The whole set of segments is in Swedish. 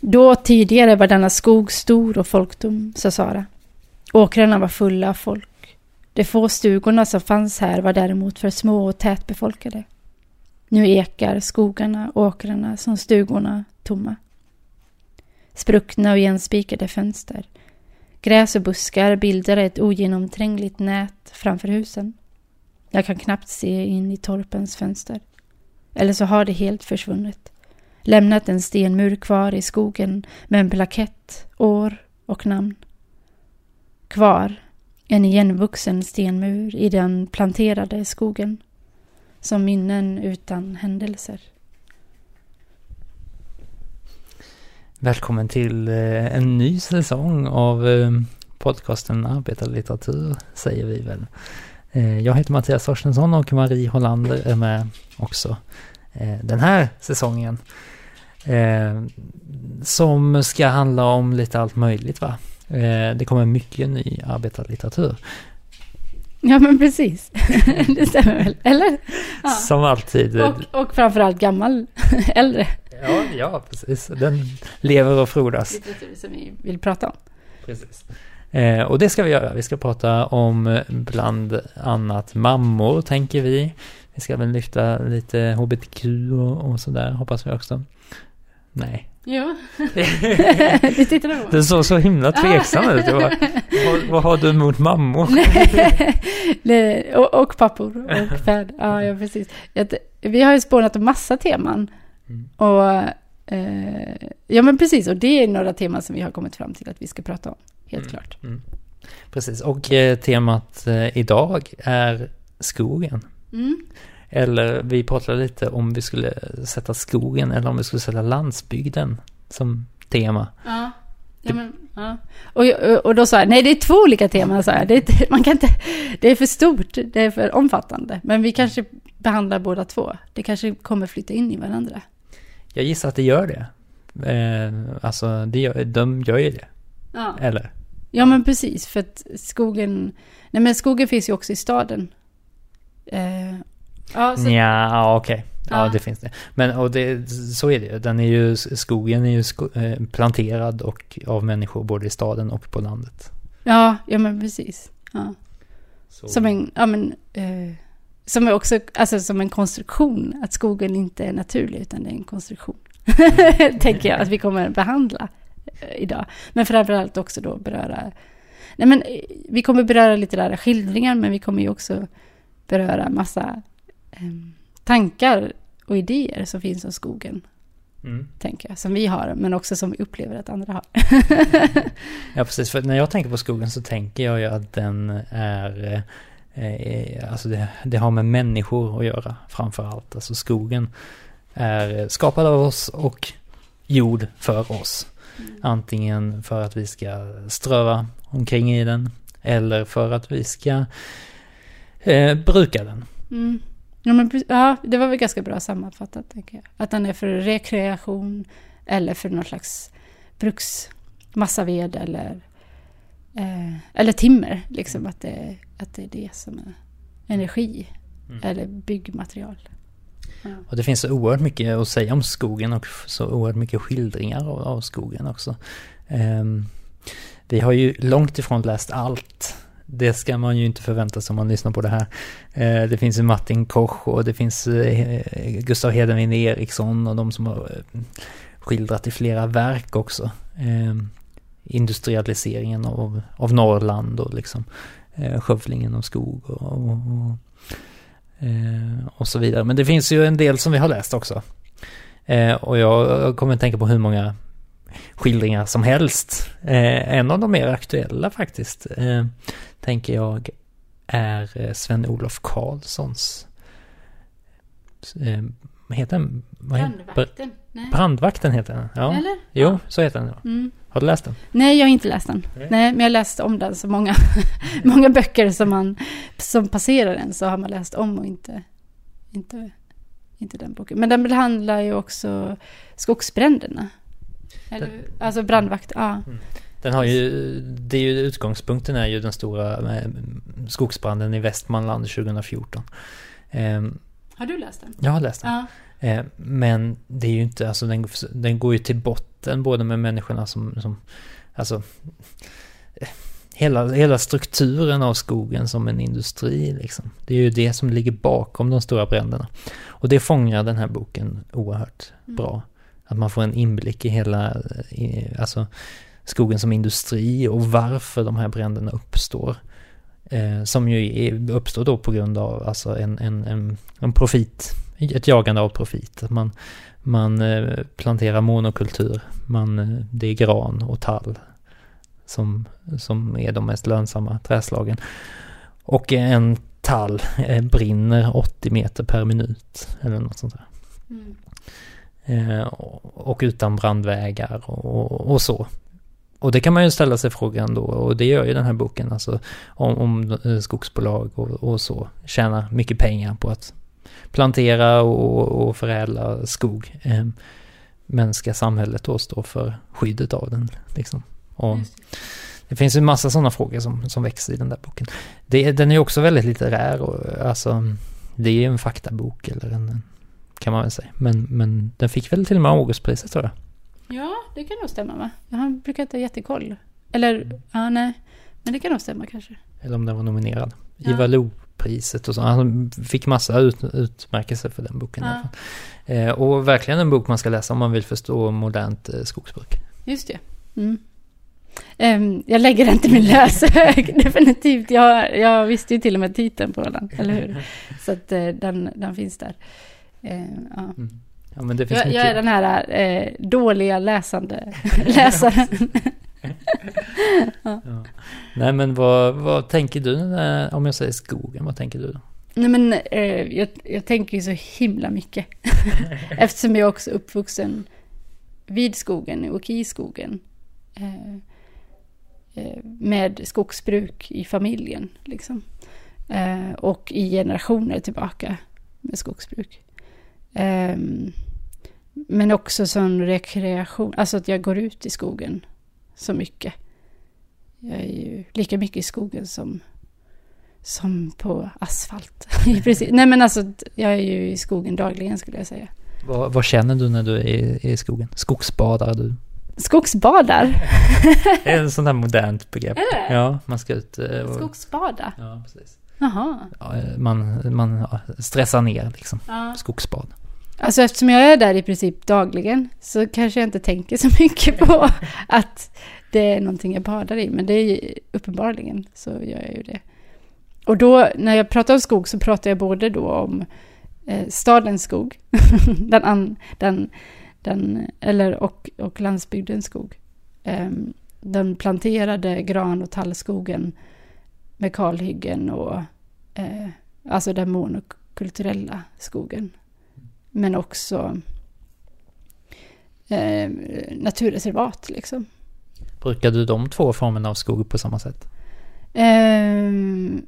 Då tidigare var denna skog stor och folkdom, sa Sara. Åkrarna var fulla av folk. De få stugorna som fanns här var däremot för små och tätbefolkade. Nu ekar skogarna, åkrarna som stugorna tomma. Spruckna och igenspikade fönster. Gräs och buskar bildar ett ogenomträngligt nät framför husen. Jag kan knappt se in i torpens fönster. Eller så har det helt försvunnit. Lämnat en stenmur kvar i skogen med en plakett, år och namn. Kvar en igenvuxen stenmur i den planterade skogen. Som minnen utan händelser. Välkommen till eh, en ny säsong av eh, podcasten Arbetarlitteratur, säger vi väl. Eh, jag heter Mattias Torstensson och Marie Hollander är med också den här säsongen. Som ska handla om lite allt möjligt va? Det kommer mycket ny arbetarlitteratur. Ja men precis, det stämmer väl, eller? Ja. Som alltid. Och, och framförallt gammal, äldre. Ja, ja, precis. Den lever och frodas. Litteratur som vi vill prata om. Precis. Eh, och det ska vi göra. Vi ska prata om bland annat mammor, tänker vi. Vi ska väl lyfta lite hbtq och, och sådär, hoppas vi också. Nej. Ja, det tittar på. Du såg så himla tveksam ut. Vad, vad, har du emot mammor? Nej, och, och pappor och fäder. Ja, ja, precis. Vi har ju spånat en massa teman Mm. Och eh, ja men precis, och det är några teman som vi har kommit fram till att vi ska prata om, helt mm. klart. Mm. Precis, och eh, temat eh, idag är skogen. Eller vi pratade lite om vi skulle sätta skogen eller om vi skulle sätta landsbygden som tema. Ja. Ja, men, ja. Och, och då sa jag, nej det är två olika teman, så här. Det, är, man kan inte, det är för stort, det är för omfattande. Men vi kanske behandlar båda två. Det kanske kommer flytta in i varandra. Jag gissar att det gör det. Eh, alltså, det gör, de gör ju det. Ja. Eller? Ja, men precis. För att skogen... Nej, men skogen finns ju också i staden. Eh, ja, så... ja okej. Okay. Ja, det finns det. Men och det, så är det ju. Den är ju, skogen är ju sko, eh, planterad och av människor både i staden och på landet. Ja, ja men precis. Ja. Som en, ja men, eh, som är också, alltså som en konstruktion, att skogen inte är naturlig utan det är en konstruktion. Tänker jag att vi kommer behandla eh, idag. Men framförallt också då beröra, nej men eh, vi kommer beröra litterära skildringar men vi kommer ju också beröra massa tankar och idéer som finns om skogen. Mm. Tänker jag, som vi har, men också som vi upplever att andra har. ja, precis. För när jag tänker på skogen så tänker jag ju att den är eh, alltså det, det, har med människor att göra framför allt. Alltså skogen är skapad av oss och jord för oss. Mm. Antingen för att vi ska ströva omkring i den eller för att vi ska eh, bruka den. Mm. Ja, men, ja, det var väl ganska bra sammanfattat, tänker jag. Att den är för rekreation eller för någon slags bruks massaved eller Eh, eller timmer, liksom att det, att det är det som är energi. Mm. Eller byggmaterial. Ja. Och det finns så oerhört mycket att säga om skogen och så oerhört mycket skildringar av, av skogen också. Eh, vi har ju långt ifrån läst allt. Det ska man ju inte förvänta sig om man lyssnar på det här. Eh, det finns ju Martin Koch och det finns eh, Gustav Hedenvin Eriksson och de som har eh, skildrat i flera verk också. Industrialiseringen av, av Norrland och liksom skövlingen av skog och, och, och, och, så vidare. Men det finns ju en del som vi har läst också. Och jag kommer att tänka på hur många skildringar som helst. Eh, en av de mer aktuella faktiskt, eh, tänker jag, är eh, Sven-Olof Karlssons eh, vad heter den? Brandvakten? Nej. Brandvakten heter den, ja. Eller? Jo, ja. så heter den. Mm. Har du läst den? Nej, jag har inte läst den. Nej, Nej men jag har läst om den. Så många, många böcker som, man, som passerar den så har man läst om och inte, inte, inte den boken. Men den behandlar ju också skogsbränderna. Eller, den, alltså brandvakt, ja. Mm. Den har ju, det är ju utgångspunkten är ju den stora eh, skogsbranden i Västmanland 2014. Um, har du läst den? Jag har läst den. Ja. Eh, men det är ju inte, alltså den, den går ju till botten både med människorna som, som alltså eh, hela, hela strukturen av skogen som en industri liksom. Det är ju det som ligger bakom de stora bränderna. Och det fångar den här boken oerhört mm. bra. Att man får en inblick i hela, i, alltså skogen som industri och varför de här bränderna uppstår. Eh, som ju är, uppstår då på grund av alltså en, en, en, en profit, ett jagande av profit. Att man, man eh, planterar monokultur, man, eh, det är gran och tall som, som är de mest lönsamma träslagen. Och en tall eh, brinner 80 meter per minut eller något sånt där. Mm. Eh, och utan brandvägar och, och, så. Och det kan man ju ställa sig frågan då, och det gör ju den här boken, alltså om, om eh, skogsbolag och, och, så tjänar mycket pengar på att plantera och, och förädla skog. Eh, men ska samhället då stå för skyddet av den? Liksom? Och det finns ju massa sådana frågor som, som växer i den där boken. Det, den är också väldigt litterär och alltså det är en faktabok eller en, kan man väl säga. Men, men den fick väl till och med Augustpriset tror jag. Ja, det kan nog stämma va? Jag brukar inte ha jättekoll. Eller, ja nej. Men det kan nog stämma kanske. Eller om den var nominerad. Ja. Ivar Lo-priset och så. Han fick massa ut, utmärkelser för den boken. Ja. Eh, och verkligen en bok man ska läsa om man vill förstå modernt eh, skogsbruk. Just det. Mm. Um, jag lägger den till min löshög, definitivt. Jag, jag visste ju till och med titeln på den, eller hur? Så att uh, den, den finns där. Uh, ja. Mm. Ja, men det finns jag, mycket... jag är den här uh, dåliga läsande läsaren. ja. Ja. Nej men vad, vad tänker du när, om jag säger skogen, vad tänker du då? Nej men jag, jag tänker ju så himla mycket. Eftersom jag också är uppvuxen vid skogen och i skogen. Eh, med skogsbruk i familjen. Liksom. Eh, och i generationer tillbaka med skogsbruk. Ehm, men också som rekreation, alltså att jag går ut i skogen så mycket. Jag är ju lika mycket i skogen som, som på asfalt. Nej men alltså, jag är ju i skogen dagligen skulle jag säga. Vad, vad känner du när du är i, i skogen? Skogsbadar du? Skogsbadar? det är en sån där modernt begrepp. Är det? Ja, man ska ut eh, och... Skogsbada? Ja, precis. Jaha. Ja, man, man stressar ner liksom. Ja. Skogsbad. Alltså eftersom jag är där i princip dagligen så kanske jag inte tänker så mycket på att det är någonting jag badar i. Men det är ju uppenbarligen så gör jag ju det. Och då när jag pratar om skog så pratar jag både då om eh, stadens skog, den, an, den den, eller, och, och landsbygdens skog. Eh, den planterade gran och tallskogen med kalhyggen och eh, alltså den monokulturella skogen. Men också uh, naturreservat liksom. Brukar du de två formerna av skog på samma sätt? Um,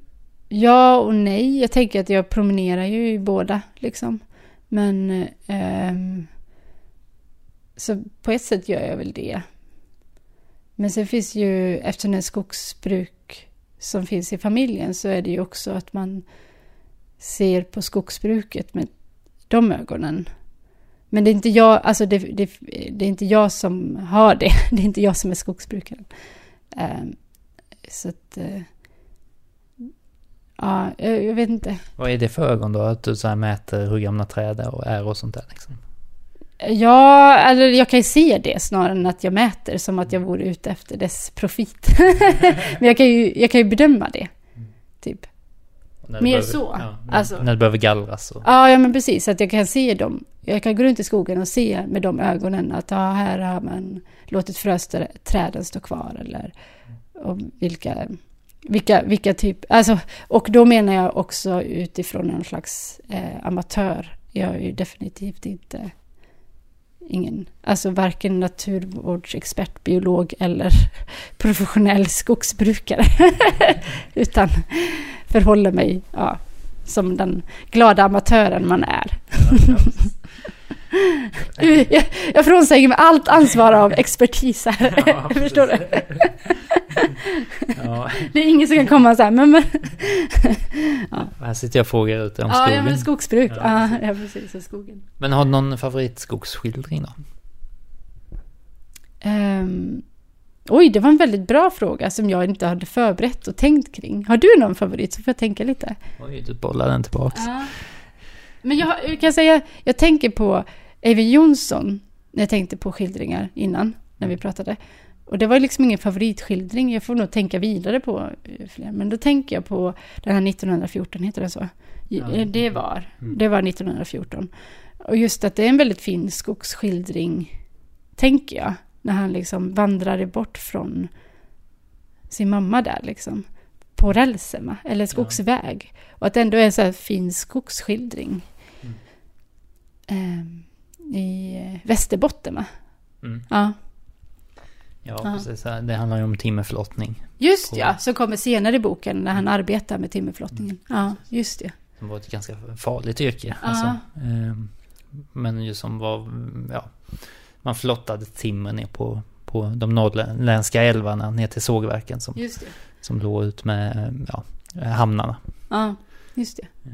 ja och nej. Jag tänker att jag promenerar ju i båda liksom. Men um, så på ett sätt gör jag väl det. Men sen finns ju, eftersom det är skogsbruk som finns i familjen, så är det ju också att man ser på skogsbruket med de ögonen. Men det är inte jag, alltså det, det, det är inte jag som har det. Det är inte jag som är skogsbrukaren. Um, så att... Uh, ja, jag vet inte. Vad är det för ögon då? Att du så mäter hur gamla träd är och sånt där liksom? Ja, alltså jag kan ju se det snarare än att jag mäter som att jag vore ute efter dess profit. Men jag kan, ju, jag kan ju bedöma det. Typ. Mer behöver, så. Ja, alltså. När det behöver gallras. Och... Ja, ja, men precis. Att jag kan se dem. Jag kan gå runt i skogen och se med de ögonen att ja, här har man låtit fröträden stå kvar. Eller och vilka, vilka, vilka typ... Alltså, och då menar jag också utifrån någon slags eh, amatör. Jag är ju definitivt inte ingen, alltså varken naturvårdsexpert, biolog eller professionell skogsbrukare. Utan förhåller mig ja, som den glada amatören man är. jag, jag frånsäger mig allt ansvar av expertis här. Ja, Förstår du? ja. Det är ingen som kan komma så här, men... men Här sitter jag och frågar ut om ja, skogen. ja, men skogsbruk. Ja, Ja, ja precis. Och skogen. Men har du någon favoritskogsskildring då? Ehm, oj, det var en väldigt bra fråga som jag inte hade förberett och tänkt kring. Har du någon favorit så får jag tänka lite. Oj, du bollar den tillbaks. Men jag, kan säga, jag tänker på Eyvind Jonsson när jag tänkte på skildringar innan, när vi pratade. Och det var liksom ingen favoritskildring, jag får nog tänka vidare på eh, fler. Men då tänker jag på den här 1914, heter det så? Eh, Det var, Mm. det var 1914. Och just att det är en väldigt fin skogsskildring, tänker jag. När han liksom vandrade bort från sin mamma där liksom. På rälsen, eller skogsväg. Och att det ändå är en så här fin skogsskildring. Mm. Ehm, I eh, Västerbotten, va? Mm. Ja. Ja, Ja. precis. Det handlar ju om timmerflottning. Just På- ja, som kommer senare i boken när han arbetar med timmerflottningen. Ja, just det. Som var ett ganska farligt yrke. Ja. Alltså. Ehm, Men ju som var, ja, man flottade timmer ner på, på de norrländska älvarna ner till sågverken som, som låg ut med ja, hamnarna. Ja, just det. Ja,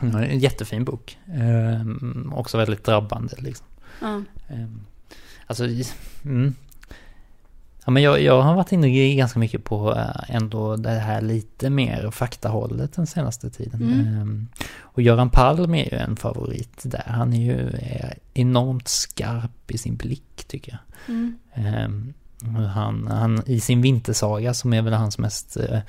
En jättefin bok. Ehm, Också väldigt drabbande liksom. Ja. Ehm, Alltså, mm. Ja, men jag, jag har varit inne ganska mycket på eh, ändå det här lite mer faktahållet den senaste tiden. Mm. Ehm, Och Göran Palm är ju en favorit där. Han är ju eh, enormt skarp i sin blick tycker jag. Mm. Ehm, Han, han, I sin vintersaga som är väl hans mest eh,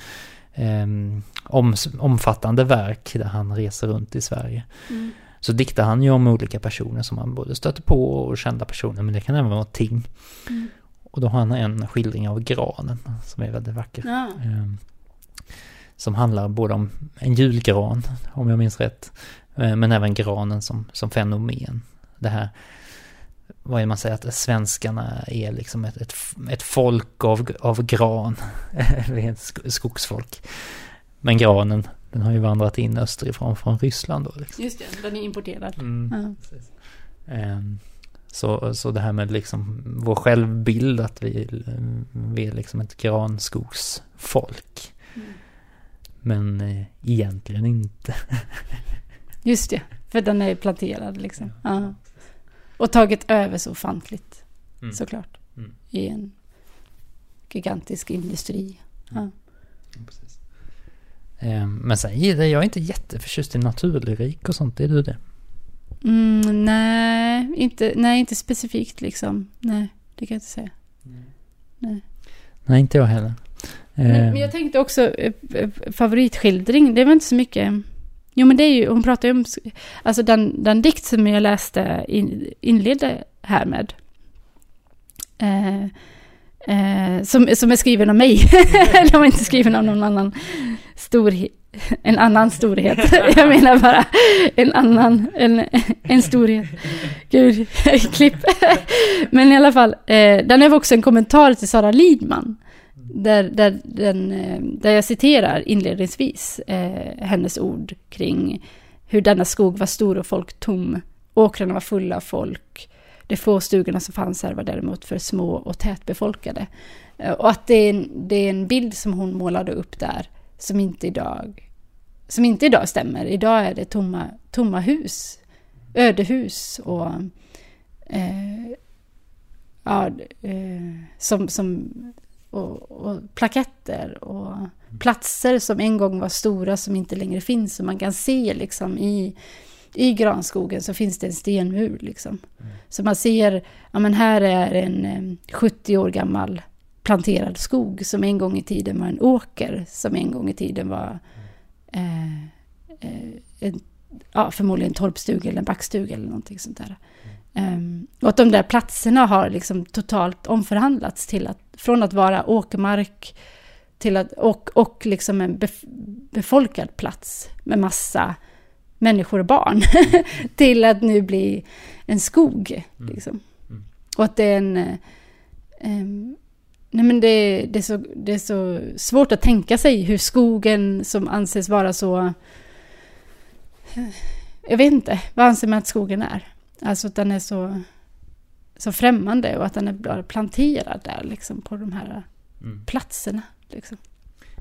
om, omfattande verk där han reser runt i Sverige. Mm. Så diktar han ju om olika personer som han både stöter på och kända personer, men det kan även vara ting. Mm. Och då har han en skildring av granen som är väldigt vacker. Ja. Ehm, Som handlar både om en julgran, om jag minns rätt, eh, men även granen som, som fenomen. Det här, vad är man säger, att svenskarna är liksom ett, ett, ett folk av, av gran. Sk- skogsfolk. Men granen, den har ju vandrat in österifrån, från Ryssland då. Liksom. Just det, den är importerad. Mm. Ehm, Så, så det här med liksom vår självbild att vi, vi är liksom ett granskogsfolk. Mm. Men eh, egentligen inte. Just det, för den är planterad liksom. Ja. Och tagit över så ofantligt, Mm. såklart. Mm. I en gigantisk industri. Ja. Precis. Ehm, Men sen gillar jag inte jätteförtjust i naturlyrik och sånt, är du det? Mm, nej, inte, nej, inte specifikt liksom. Nej, det kan jag inte säga. Nej, inte jag heller. Men, Ehm, men jag tänkte också, eh, eh, favoritskildring, det var inte så mycket... Jo men det är ju, hon pratar ju om, alltså den, den dikt som jag läste in, inledde här med. Eh, eh, som, som är skriven av mig. eller var inte skriven av någon annan storhet. En annan storhet. Jag menar bara en annan, en, en storhet. Gud, klipp. Men i alla fall, eh, den är också en kommentar till Sara Lidman. Där, där, den, eh, där jag citerar inledningsvis eh, hennes ord kring hur denna skog var stor och folk tom. Åkrarna var fulla av folk. De få stugorna som fanns här var däremot för små och tätbefolkade. Eh, och att det är, en, det är en bild som hon målade upp där som inte idag, som inte idag stämmer. Idag är det tomma, tomma hus, ödehus och eh, ja, eh, som, som och, och plaketter och platser som en gång var stora som inte längre finns. Så man kan se liksom i, i granskogen så finns det en stenmur liksom. Så man ser, ja men här är en eh, 70 år gammal planterad skog som en gång i tiden var en åker, som en gång i tiden var eh, eh, en, ja, förmodligen en torpstuga eller en backstuga eller någonting sånt där. Um, och att de där platserna har liksom totalt omförhandlats till att, från att vara åkermark till att, och, och liksom en bef, befolkad plats med massa människor och barn till att nu bli en skog. Mm. Liksom. Mm. Och att det är en... ehm, nej men det, det, är så, det är så svårt att tänka sig hur skogen som anses vara så... Jag vet inte, vad anser man att skogen är? Alltså att den är så, så främmande och att den är bara planterad där liksom på de här Mm. platserna. Liksom.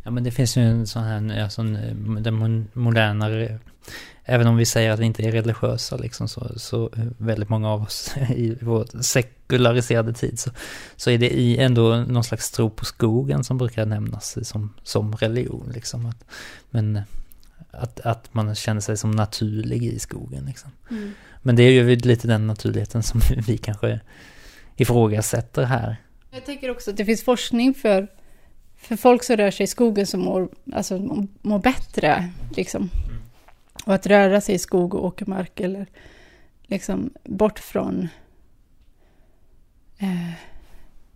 Ja men det finns ju en sån här, alltså, en- den modernare, även om vi säger att vi inte är religiösa liksom så, så väldigt många av oss i vår sekulariserade tid så, så är det i ändå någon slags tro på skogen som brukar nämnas som, som religion liksom. Att, men att, att man känner sig som naturlig i skogen liksom. Men det är ju lite den naturligheten som vi kanske ifrågasätter här. Jag tänker också att det finns forskning för, för folk som rör sig i skogen som mår, alltså, mår- bättre. Liksom. Och att röra sig i skog och åkermark eller liksom bort från... Eh,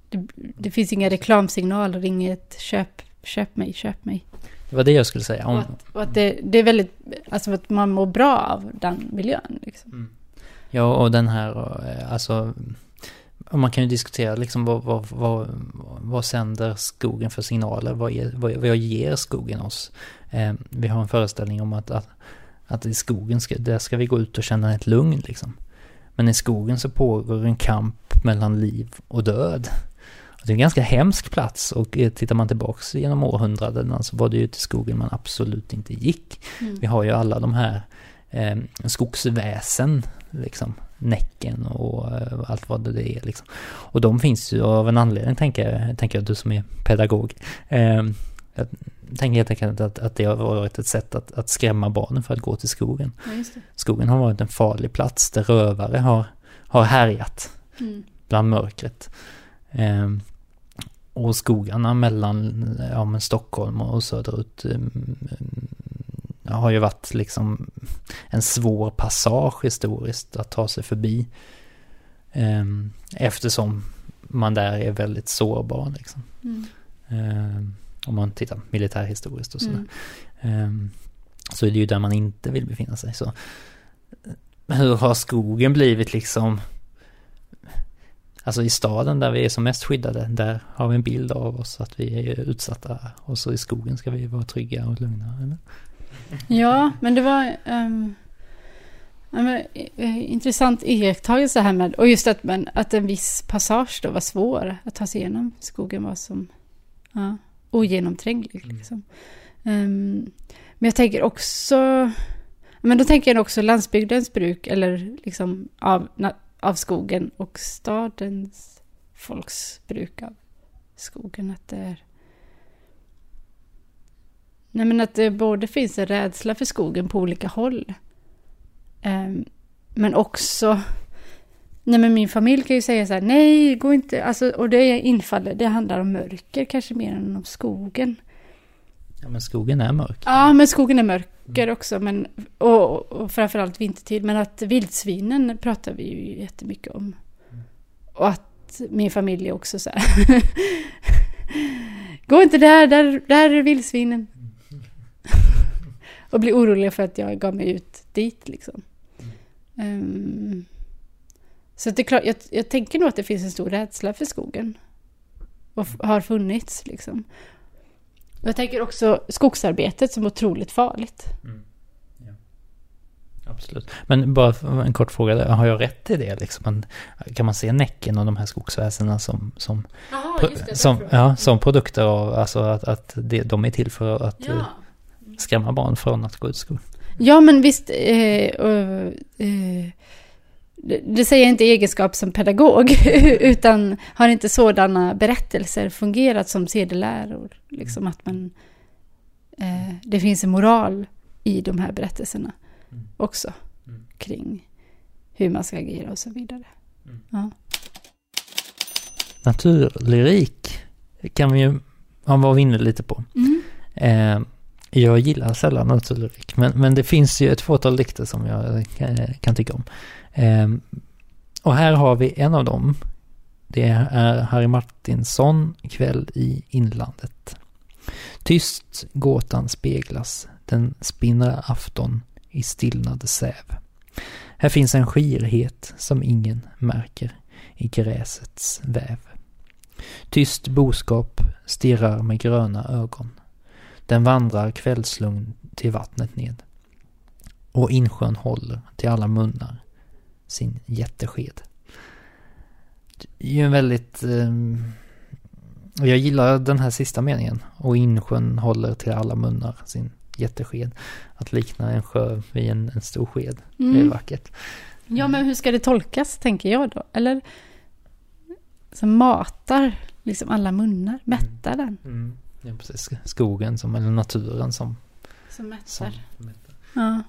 det, det finns inga reklamsignaler, inget köp, köp mig, köp mig. Det var det jag skulle säga. Och Om, att, och att det, det är väldigt, alltså att man mår bra av den miljön. Liksom. Ja, och den här, eh, alltså, och man kan ju diskutera liksom vad, vad, vad, vad sänder skogen för signaler? Vad, är, vad, vad ger skogen oss? Eh, vi har en föreställning om att, att, att i skogen ska, där ska vi gå ut och känna ett lugn liksom. Men i skogen så pågår en kamp mellan liv och död. Det är en ganska hemsk plats och eh, tittar man tillbaks genom århundradena så var det ju till skogen man absolut inte gick. Vi har ju alla de här eh, skogsväsen, liksom. Näcken och eh, allt vad det är liksom. Och de finns ju av en anledning, tänker jag, tänker jag du som är pedagog. Eh, jag tänker helt enkelt att, att det har varit ett sätt att, att skrämma barnen för att gå till skogen. Ja. Skogen har varit en farlig plats där rövare har, har härjat Mm. bland mörkret. Eh, och skogarna mellan ja, men Stockholm och söderut eh, har ju varit liksom en svår passage historiskt att ta sig förbi. Eh, eftersom man där är väldigt sårbar liksom. Mm. Eh, om man tittar militärhistoriskt och sådär. Mm. Eh, så är det ju där man inte vill befinna sig. Så hur har skogen blivit liksom Alltså i staden där vi är som mest skyddade, där har vi en bild av oss att vi är utsatta. Och så i skogen ska vi vara trygga och lugna. Eller? Ja, men det var ehm, ja, men, eh, intressant iakttagelse här med, och just att, men, att en viss passage då var svår att ta sig igenom. Skogen var som ja, ogenomtränglig. Mm. Liksom. Ehm, men jag tänker också, men då tänker jag också landsbygdens bruk, eller liksom av, av skogen och stadens folks bruk av skogen. Att det är Nej, men att det både finns en rädsla för skogen på olika håll. Ehm, men också... Nej, men min familj kan ju säga så här, nej, gå inte... Alltså, och det infaller, det handlar om mörker kanske mer än om skogen. Ja men skogen är mörk. Ja, men skogen är mörker också, men, och, och framförallt vintertid. Men att vildsvinen pratar vi ju jättemycket om. Och att min familj är också så här... Gå inte där, där, där är vildsvinen. och blir oroliga för att jag gav mig ut dit liksom. Ehm, så det är klart, jag, jag tänker nog att det finns en stor rädsla för skogen. Och har funnits liksom. Jag tänker också skogsarbetet som otroligt farligt. Absolut. Men bara en kort fråga har jag rätt i det liksom? Kan man se Näcken och de här skogsväsena som, som, som, ja, som produkter av, alltså att, att det, de är till för att eh, skrämma barn från att gå ut i skolan? Ja, men visst. Eh, och, eh, det, säger jag inte egenskap som pedagog, utan har inte sådana berättelser fungerat som sedeläror? Liksom att man... Eh, det finns en moral i de här berättelserna Mm. också, Mm. kring hur man ska agera och så vidare. Mm. Ja. Naturlyrik kan vi ju, han var vi inne lite på. Mm. Eh, jag gillar sällan naturlyrik, men, men det finns ju ett fåtal dikter som jag eh, kan, eh, kan tycka om. Ehm, och här har vi en av dem. Det är Harry Martinsson, Kväll i inlandet. Tyst gåtan speglas, den spinner afton i stillnad säv. Här finns en skirhet som ingen märker i gräsets väv. Tyst boskap stirrar med gröna ögon. Den vandrar kvällslugn till vattnet ned. Och insjön håller till alla munnar sin jättesked. Det är ju en väldigt... Eh, jag gillar den här sista meningen. Och insjön håller till alla munnar sin jättesked. Att likna en sjö vid en, en stor sked. Mm. Det är vackert. Ja, men hur ska det tolkas, tänker jag då? Eller som matar liksom alla munnar, mättar den. Mm. Ja, precis. Skogen som, eller naturen som... Som mättar. som mättar. Ja.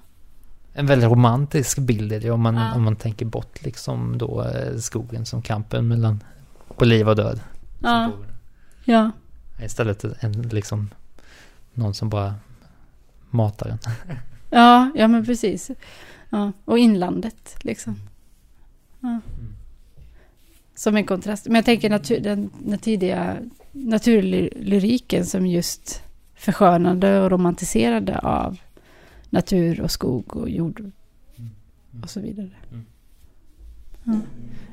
En väldigt romantisk bild är det om man, Ja. om man tänker bort liksom då eh, skogen som kampen mellan på liv och död. Ja. ja. Istället en liksom någon som bara matar en. Ja, ja men precis. Ja. Och inlandet liksom. Ja. Mm. Som en kontrast. Men jag tänker natur, den, den tidiga naturlyriken som just förskönade och romantiserade av natur och skog och jord och så vidare.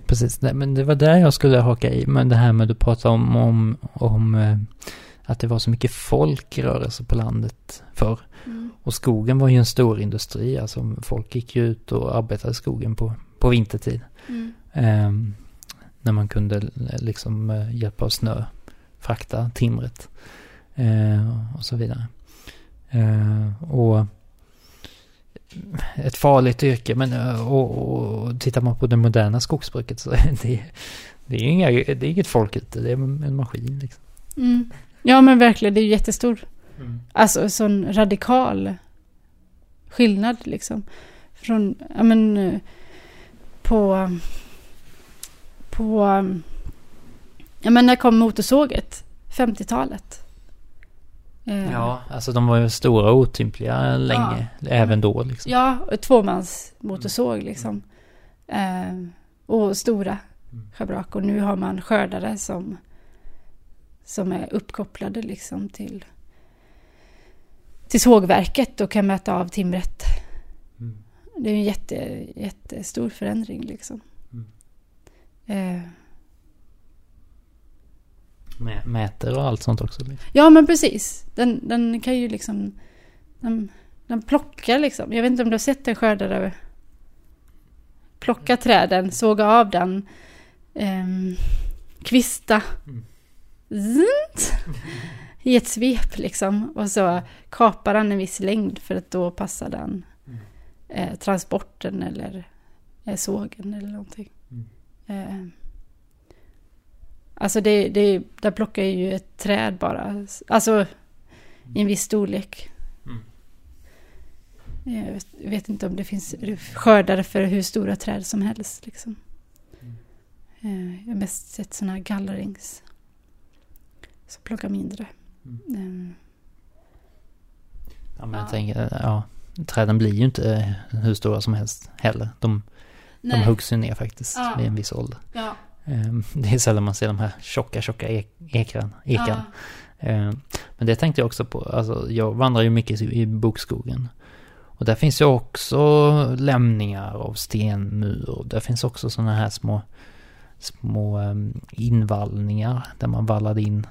Precis, nej, men det var där jag skulle haka i. Men det här med att du pratade om, om, om eh, att det var så mycket folk i rörelse på landet förr. Och skogen var ju en stor industri. Alltså folk gick ju ut och arbetade i skogen på, på vintertid. Mm. Ehm, när man kunde eh, liksom eh, hjälpa av snö, frakta timret eh, och så vidare. Eh, och ett farligt yrke, men eh, och, och, och tittar man på det moderna skogsbruket så är det, det är, inga, det är inget folk ute, det är en maskin liksom. Mm. Ja men verkligen, det är ju jättestor. Alltså sån radikal skillnad liksom. Från, ja men eh, på, på, ja men när kom motorsåget? 50-talet. Eh, Ja, alltså de var ju stora och otympliga länge, även då liksom. Ja, och tvåmans motorsåg liksom. Eh, och stora Mm. schabrak. Och nu har man skördare som, som är uppkopplade liksom till, till sågverket och kan mäta av timret. Mm. Det är en jätte, jättestor förändring liksom. Mm. Eh, Mäter och allt sånt också. Liksom. ja men precis. Den, den kan ju liksom... Den, den plockar liksom. Jag vet inte om du har sett en skördare plocka träden, såga av den, ehm, kvista. Znt, I ett svep liksom. Och så kapar den en viss längd för att då passar den Mm. eh, transporten eller eh, sågen eller någonting. Mm. Eh, alltså det, det, där plockar ju ett träd bara. Alltså i en viss storlek. Mm. Jag vet, jag vet inte om det finns skördare för hur stora träd som helst. Liksom. Mm. Eh, jag har mest sett sådana här gallerings. Som plockar mindre. Mm. Eh, Ja, men jag Ja. tänker, ja, träden blir ju inte eh, hur stora som helst heller. De, de huggs ju ner faktiskt Ja. vid en viss ålder. Ja. Ehm, Det är sällan man ser de här tjocka, tjocka ek, ekran, ekan. Ja. Ehm, Men det tänkte jag också på. Alltså, jag vandrar ju mycket i bokskogen. Och där finns ju också lämningar av stenmur. Där finns också sådana här små, små ehm, invallningar där man vallade in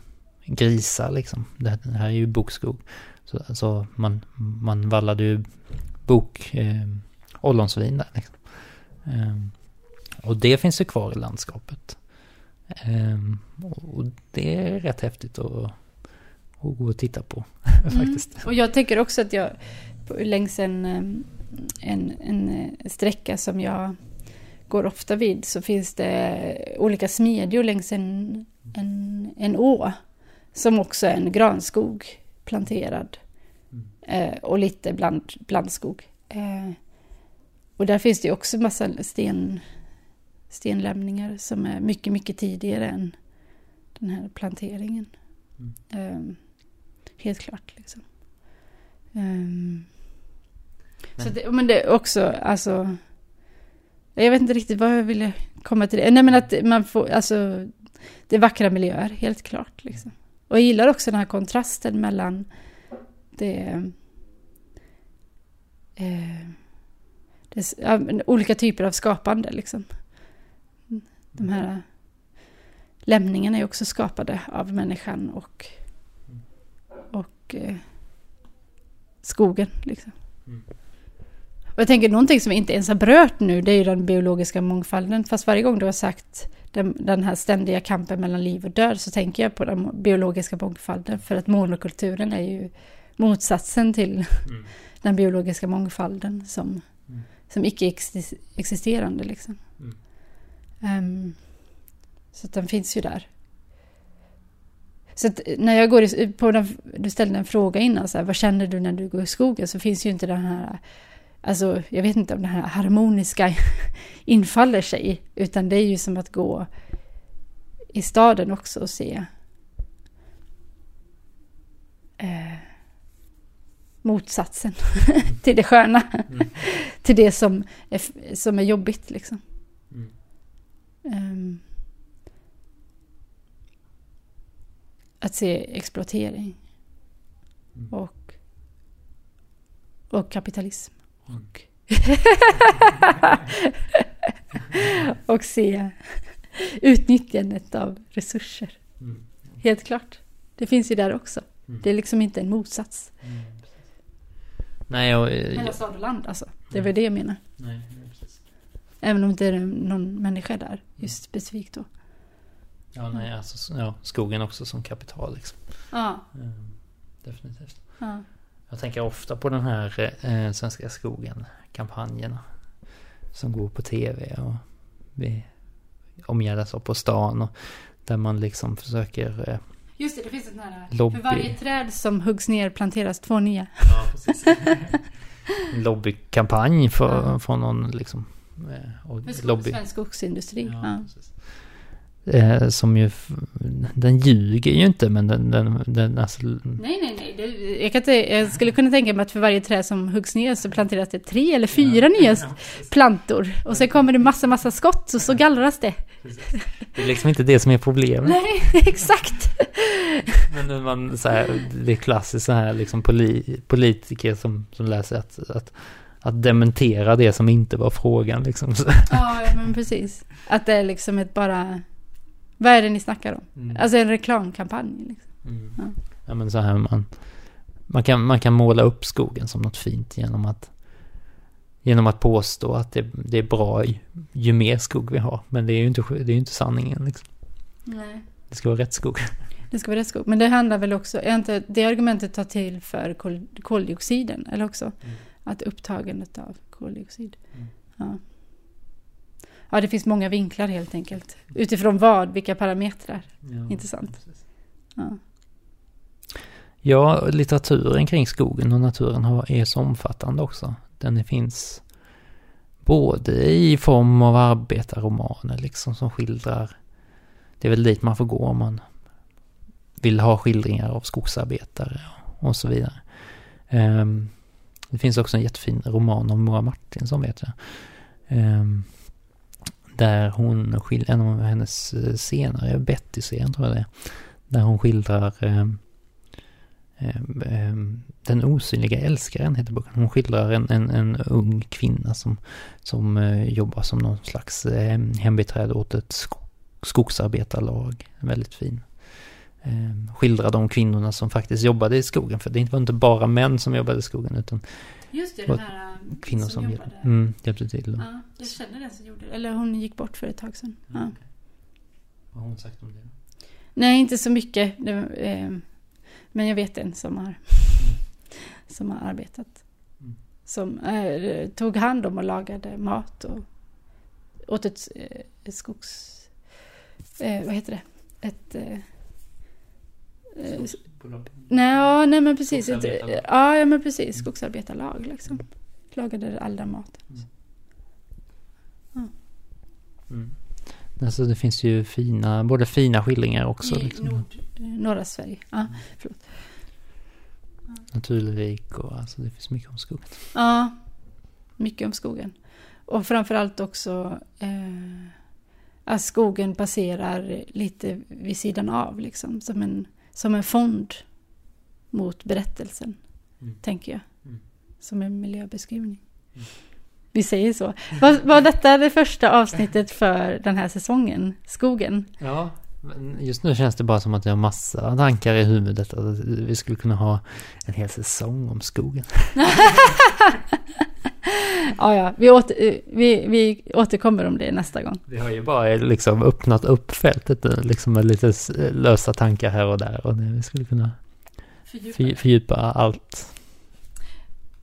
grisar liksom. Det här är ju bokskog. Så alltså man, man vallade ju bok, eh, ollonsvin där liksom. Och det finns ju kvar i landskapet. Ehm, och det är rätt häftigt att, att gå och titta på faktiskt. Mm. Och jag tänker också att jag längs en, eh, en, en eh, sträcka som jag går ofta vid så finns det olika smedjor längs en, en, en å. Som också är en granskog planterad. Mm. Eh, och lite bland, blandskog. Eh, och där finns det också massa sten, stenlämningar som är mycket, mycket tidigare än den här planteringen. Mm. Eh, helt klart liksom. Så Men- det, men det är också, alltså... Jag vet inte riktigt vad jag ville komma till. Det. Nej men att man får, alltså... Det är vackra miljöer, helt klart. Liksom. Och jag gillar också den här kontrasten mellan det... Eh, det olika typer av skapande liksom. De här lämningarna är också skapade av människan och, och eh, skogen. Liksom. Mm. Och jag tänker någonting som vi inte ens har berört nu, det är ju den biologiska mångfalden. Fast varje gång du har sagt den, den här ständiga kampen mellan liv och död så tänker jag på den biologiska mångfalden. För att monokulturen är ju motsatsen till Mm. den biologiska mångfalden som, Mm. som icke-existerande. Liksom. Mm. Ehm, så att den finns ju där. Så att när jag går i, på den, du ställde en fråga innan, så här, vad känner du när du går i skogen? Så finns ju inte den här, alltså jag vet inte om den här harmoniska infaller sig, utan det är ju som att gå i staden också och se eh, motsatsen till det sköna. Mm. till det som är, som är jobbigt liksom. Mm. Ehm, att se exploatering Mm. och, och kapitalism. Mm. Och, och se utnyttjandet av resurser. Mm. Helt klart. Det finns ju där också. Mm. Det är liksom inte en motsats. Mm. Nej, och, eh, Mellan stad och land alltså. Det är väl det jag menar. nej. Även om det är någon människa där, just specifikt då. Ja, nej, alltså, ja, skogen också som kapital liksom. Ja. Mm. Definitivt. ja. Jag tänker ofta på den här eh, Svenska skogen-kampanjerna. Som går på tv och vi omgärdas av på stan. Och där man liksom försöker... Eh, Just det, det finns ett nära. Lobby. För varje träd som huggs ner planteras två nya. ja, precis. en lobbykampanj för, Ja. från någon liksom... Eh, och För lobby. svensk skogsindustri. Ja. Ja, precis. Eh, som ju... Den ljuger ju inte men den... den, den alltså, Nej, nej, nej. Det, jag, kan inte, jag skulle kunna tänka mig att för varje träd som huggs ner så planteras det tre eller fyra nya plantor. Och sen kommer det massa, massa skott och så gallras det. Det är liksom inte det som är problemet. Nej, exakt. Men när man så här, det är klassiskt så här liksom poli, politiker som, som läser att, att, att dementera det som inte var frågan liksom. Ja, men precis. Att det är liksom ett bara... Vad är det ni snackar om? mm. Alltså en reklamkampanj. Liksom. Mm. ja. Ja men så här man, man kan, man kan måla upp skogen som något fint genom att Genom att påstå att det, det är bra ju, ju mer skog vi har. Men det är ju inte, det är inte sanningen liksom. Nej. Det ska vara rätt skog. Det ska vara rätt skog. Men det handlar väl också, är inte det argumentet tar till för kol, koldioxiden, eller också? Mm. Att upptagandet av koldioxid. Mm. Ja. ja, det finns många vinklar helt enkelt. Utifrån vad, vilka parametrar. Ja, Intressant. precis. Ja. Ja, litteraturen kring skogen och naturen har, är så omfattande också. Den finns både i form av arbetarromaner liksom som skildrar, det är väl dit man får gå om man vill ha skildringar av skogsarbetare och så vidare. Ehm, det finns också en jättefin roman om Moa Martinsson vet jag. Ehm, där hon skildrar, en av hennes eh, senare, Betty-serien tror jag det är. Där hon skildrar ehm, ehm, Den osynliga älskaren heter boken. Hon skildrar en, en, en ung kvinna som, som eh, jobbar som någon slags eh, hembiträde åt ett skogsarbetarlag. Väldigt fin. Eh, skildrar de kvinnorna som faktiskt jobbade i skogen. För det var inte bara män som jobbade i skogen utan Just det, den här äh, kvinnor som, hjälpte, mm, hjälpte till. och- Ja, jag känner den som gjorde det. Eller hon gick bort för ett tag sedan. Ja. Vad har hon sagt om det? Nej, inte så mycket. Det, eh, men jag vet en som har, som har arbetat. Mm. Som eh, tog hand om och lagade mat och åt ett, eh, ett skogs... Eh, vad heter det? Ett... Eh, nej, ja, nej, men precis. Ja, ja, men precis. Skogsarbetarlag liksom. Lagade all den maten. Mm. Alltså det finns ju fina, både fina skildringar också. I Liksom. nord, norra Sverige. Ja, förlåt. Naturrik och alltså det finns mycket om skogen. Ja, mycket om skogen. Och framförallt också eh, att skogen passerar lite vid sidan av, liksom, som en, som en fond mot berättelsen, Mm. tänker jag. Mm. Som en miljöbeskrivning. Mm. Vi säger så. Var, var detta det första avsnittet för den här säsongen? Skogen? Ja, just nu känns det bara som att jag har massa tankar i huvudet. Att vi skulle kunna ha en hel säsong om skogen. ja, ja, vi, åter, vi, vi återkommer om det nästa gång. Vi har ju bara liksom öppnat upp fältet nu, liksom med lite s- lösa tankar här och där. Och vi skulle kunna fördjupa, fördjupa allt.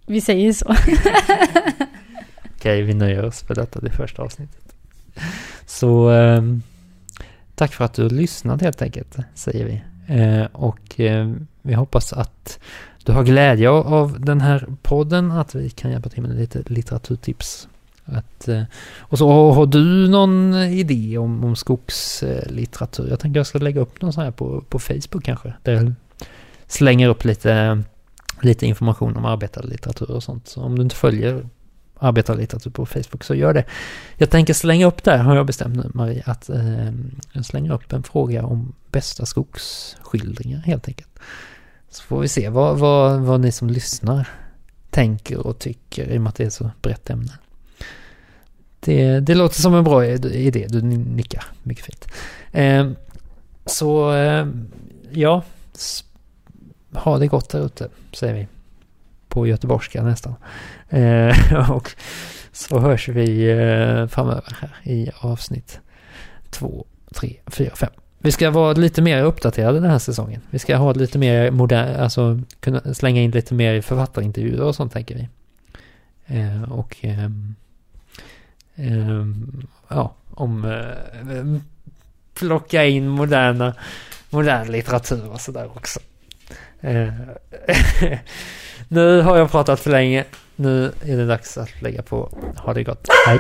Vi säger så. Okej, vi nöjer oss för detta, det första avsnittet. Så ehm, tack för att du har lyssnat helt enkelt, säger vi. Eh, och eh, vi hoppas att du har glädje av, den här podden, att vi kan hjälpa till med lite litteraturtips. Att, eh, och så har, har du någon idé om, om skogslitteratur? Jag tänker jag ska lägga upp någon sån här på, på Facebook kanske. Där jag slänger upp lite, lite information om arbetarlitteratur och sånt. Så om du inte följer arbetarlitteratur på Facebook så gör det. Jag tänker slänga upp där, har jag bestämt nu Marie, att eh, jag slänger upp en fråga om bästa skogsskildringar helt enkelt. Så får vi se vad, vad, vad ni som lyssnar tänker och tycker i och med att det är så brett ämne. Det, det låter som en bra idé, du nickar mycket fint. Eh, så eh, ja, ha det gott där ute, säger vi. På göteborgska nästan. Eh, och så hörs vi eh, framöver här i avsnitt två, tre, fyra, fem. Vi ska vara lite mer uppdaterade den här säsongen. Vi ska ha lite mer modern, alltså kunna slänga in lite mer författarintervjuer och sånt tänker vi. Eh, och eh, eh, ja, om eh, plocka in moderna, modern litteratur och sådär också. Eh, nu har jag pratat för länge. Nu är det dags att lägga på. Ha det gott. Hej.